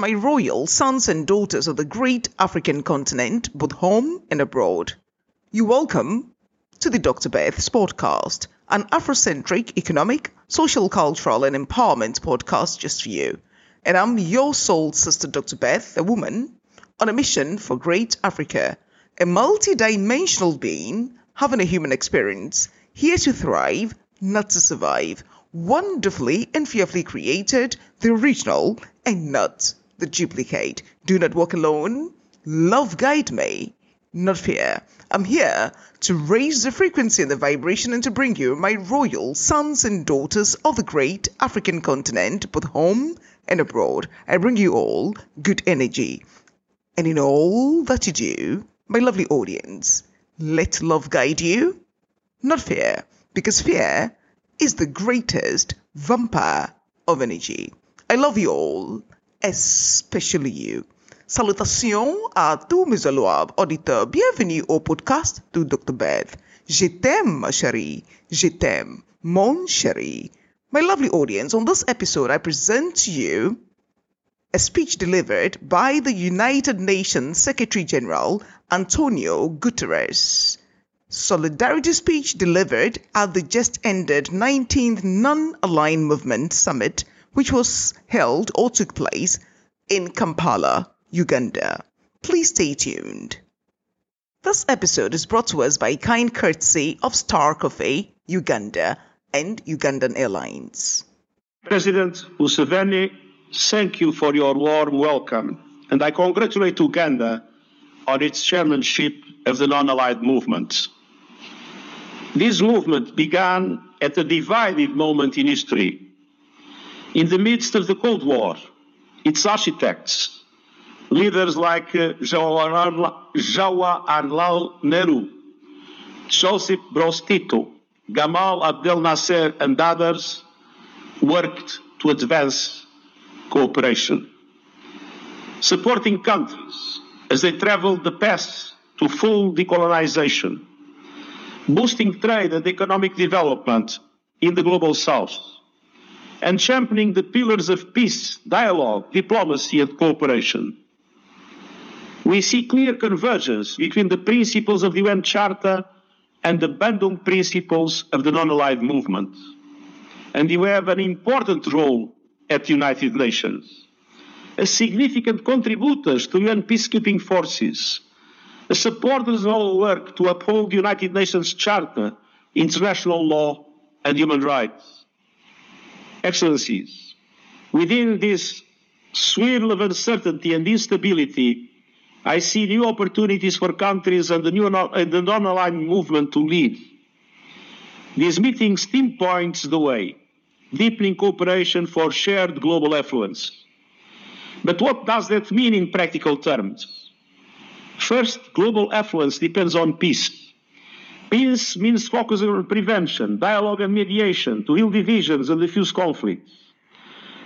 My royal sons and daughters of the great African continent, both home and abroad. You welcome to the Dr. Beth's podcast, an Afrocentric economic, social, cultural, and empowerment podcast just for you. And I'm your soul sister, Dr. Beth, a woman on a mission for great Africa, a multi-dimensional being having a human experience, here to thrive, not to survive wonderfully and fearfully created, the original and not the duplicate. Do not walk alone. Love guide me, not fear. I'm here to raise the frequency and the vibration and to bring you my royal sons and daughters of the great African continent, both home and abroad. I bring you all good energy. And in all that you do, my lovely audience, let love guide you, not fear, because fear is the greatest vampire of energy. I love you all, especially you. Salutations à tous mes louables auditeurs. Bienvenue au podcast de Dr. Beth. Je t'aime, ma chérie. Je t'aime, mon chéri. My lovely audience, on this episode, I present to you a speech delivered by the United Nations Secretary General Antonio Guterres solidarity speech delivered at the just ended 19th Non-Aligned Movement Summit, which was held or took place in Kampala, Uganda. Please stay tuned. This episode is brought to us by kind courtesy of Star Coffee, Uganda, and Ugandan Airlines. President Museveni, thank you for your warm welcome, and I congratulate Uganda on its chairmanship of the non-aligned movement. This movement began at a divided moment in history. In the midst of the Cold War, its architects, leaders like uh, Jawaharlal Nehru, Josip Broz Tito, Gamal Abdel Nasser, and others, worked to advance cooperation, supporting countries as they traveled the path to full decolonization boosting trade and economic development in the global south, and championing the pillars of peace, dialogue, diplomacy, and cooperation. We see clear convergence between the principles of the UN Charter and the Bandung principles of the non-aligned movement. And you have an important role at the United Nations. As significant contributors to UN peacekeeping forces, the supporters of our work to uphold the United Nations Charter, international law, and human rights. Excellencies, within this swirl of uncertainty and instability, I see new opportunities for countries and the, new, and the non-aligned movement to lead. This meeting still points the way, deepening cooperation for shared global affluence. But what does that mean in practical terms? First, global affluence depends on peace. Peace means focusing on prevention, dialogue, and mediation to heal divisions and diffuse conflicts.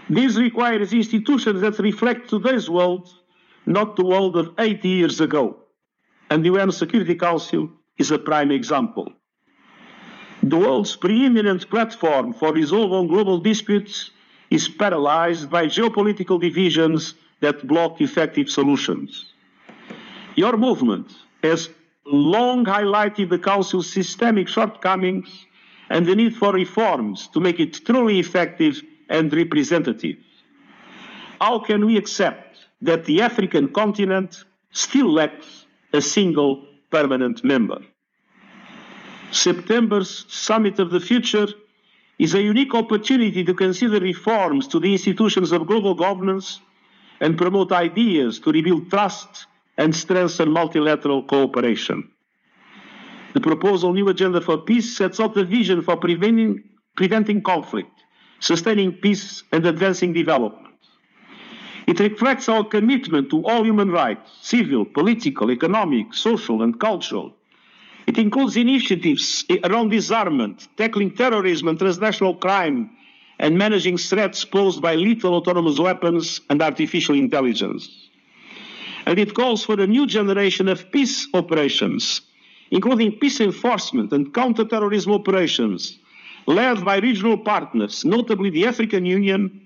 This requires institutions that reflect today's world, not the world of 80 years ago. And the UN Security Council is a prime example. The world's preeminent platform for resolving global disputes is paralyzed by geopolitical divisions that block effective solutions. Your movement has long highlighted the Council's systemic shortcomings and the need for reforms to make it truly effective and representative. How can we accept that the African continent still lacks a single permanent member? September's Summit of the Future is a unique opportunity to consider reforms to the institutions of global governance and promote ideas to rebuild trust and strengthen multilateral cooperation. The proposal New Agenda for Peace sets out the vision for preventing, preventing conflict, sustaining peace, and advancing development. It reflects our commitment to all human rights, civil, political, economic, social, and cultural. It includes initiatives around disarmament, tackling terrorism and transnational crime, and managing threats posed by lethal autonomous weapons and artificial intelligence and it calls for a new generation of peace operations, including peace enforcement and counter-terrorism operations, led by regional partners, notably the African Union,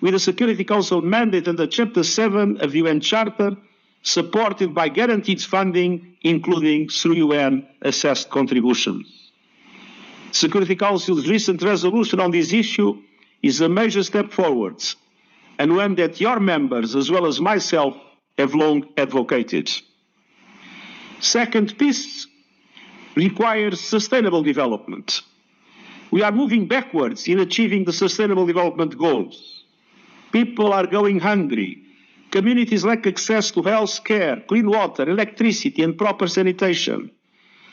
with a Security Council mandate under Chapter 7 of the UN Charter, supported by guaranteed funding, including through UN assessed contributions. Security Council's recent resolution on this issue is a major step forwards and one that your members, as well as myself, have long advocated. Second peace requires sustainable development. We are moving backwards in achieving the sustainable development goals. People are going hungry. Communities lack access to health care, clean water, electricity, and proper sanitation.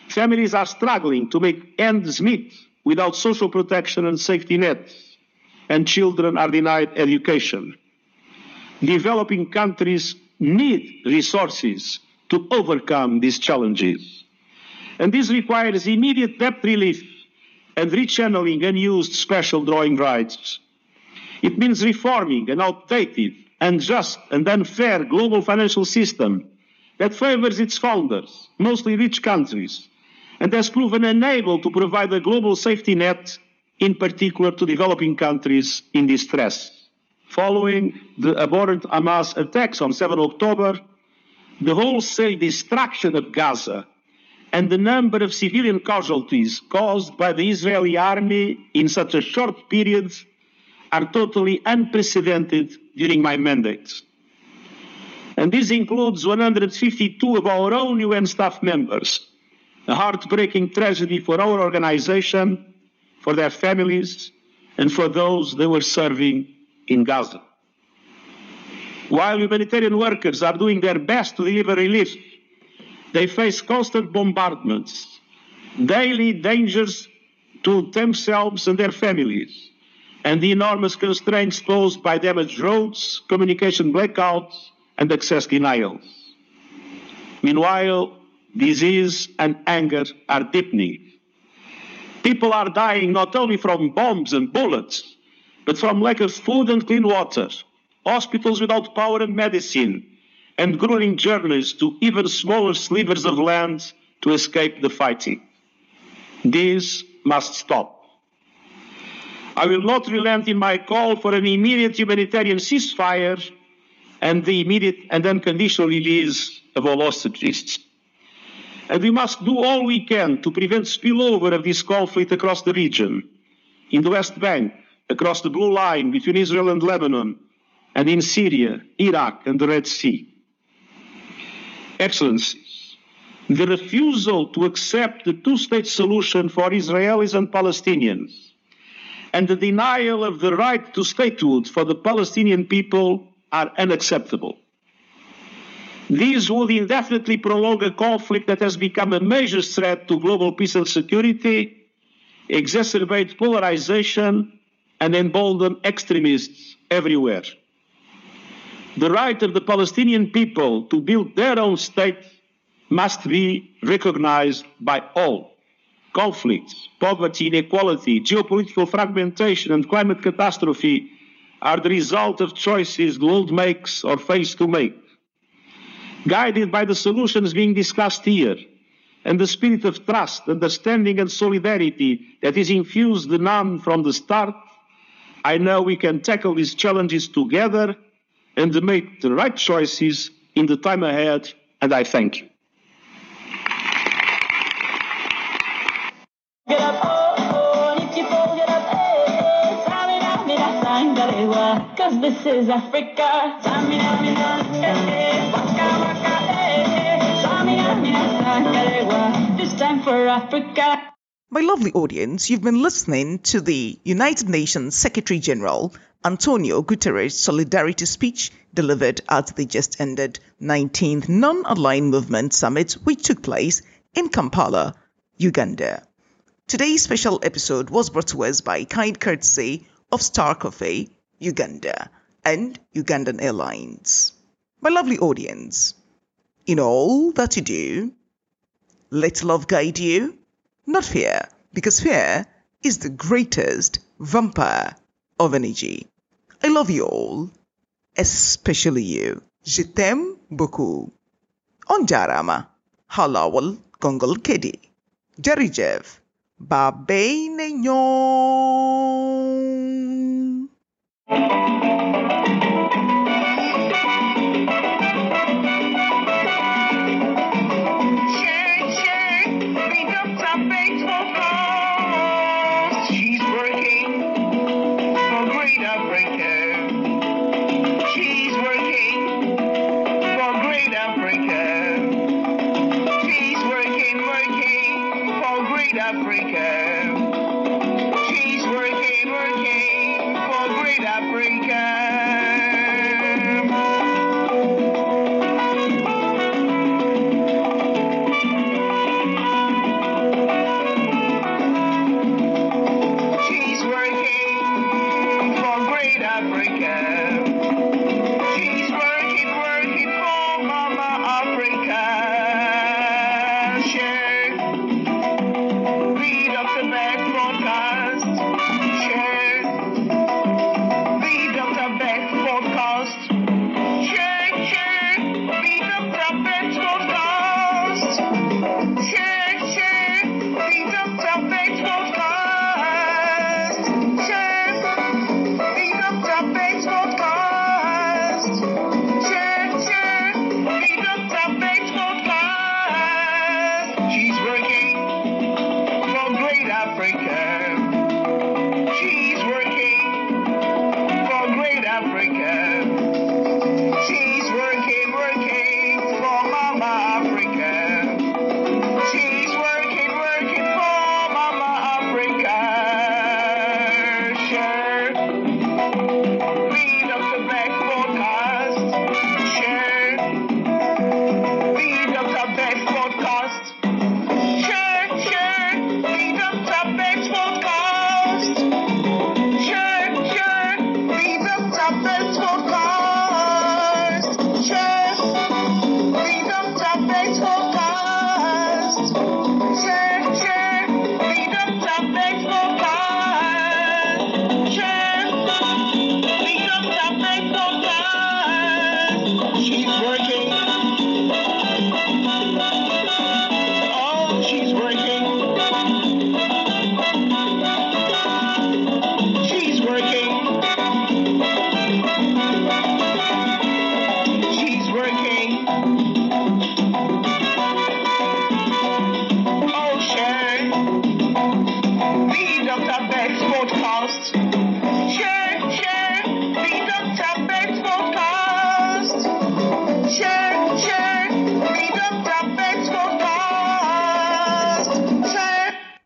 Families are struggling to make ends meet without social protection and safety nets, and children are denied education. Developing countries need resources to overcome these challenges. And this requires immediate debt relief and rechanneling unused special drawing rights. It means reforming an outdated, unjust, and unfair global financial system that favors its founders, mostly rich countries, and has proven unable to provide a global safety net, in particular to developing countries in distress. Following the abhorrent Hamas attacks on 7 October, the wholesale destruction of Gaza and the number of civilian casualties caused by the Israeli army in such a short period are totally unprecedented during my mandate. And this includes 152 of our own UN staff members, a heartbreaking tragedy for our organization, for their families, and for those they were serving in Gaza. While humanitarian workers are doing their best to deliver relief, they face constant bombardments, daily dangers to themselves and their families, and the enormous constraints posed by damaged roads, communication blackouts, and access denials. Meanwhile, disease and anger are deepening. People are dying not only from bombs and bullets, but from lack of food and clean water, hospitals without power and medicine, and grueling journeys to even smaller slivers of land to escape the fighting. This must stop. I will not relent in my call for an immediate humanitarian ceasefire and the immediate and unconditional release of all hostages. And we must do all we can to prevent spillover of this conflict across the region, in the West Bank, across the blue line between Israel and Lebanon, and in Syria, Iraq, and the Red Sea. Excellencies, the refusal to accept the two state solution for Israelis and Palestinians, and the denial of the right to statehood for the Palestinian people are unacceptable. These would indefinitely prolong a conflict that has become a major threat to global peace and security, exacerbate polarization, and embolden extremists everywhere. The right of the Palestinian people to build their own state must be recognized by all. Conflicts, poverty, inequality, geopolitical fragmentation, and climate catastrophe are the result of choices the world makes or fails to make guided by the solutions being discussed here and the spirit of trust, understanding, and solidarity that is infused in NAM from the start, I know we can tackle these challenges together and make the right choices in the time ahead, and I thank you. This is Africa. This time for Africa. My lovely audience, you've been listening to the United Nations Secretary General Antonio Guterres solidarity speech delivered at the just ended 19th Non-Aligned Movement Summit, which took place in Kampala, Uganda. Today's special episode was brought to us by kind courtesy of Star Coffee, Uganda, and Ugandan Airlines. My lovely audience, in all that you do, let love guide you, not fear, because fear is the greatest vampire of energy. I love you all, especially you. Je t'aime beaucoup. On jarama, halawal gongol kedi. Jarijev, ba bay She's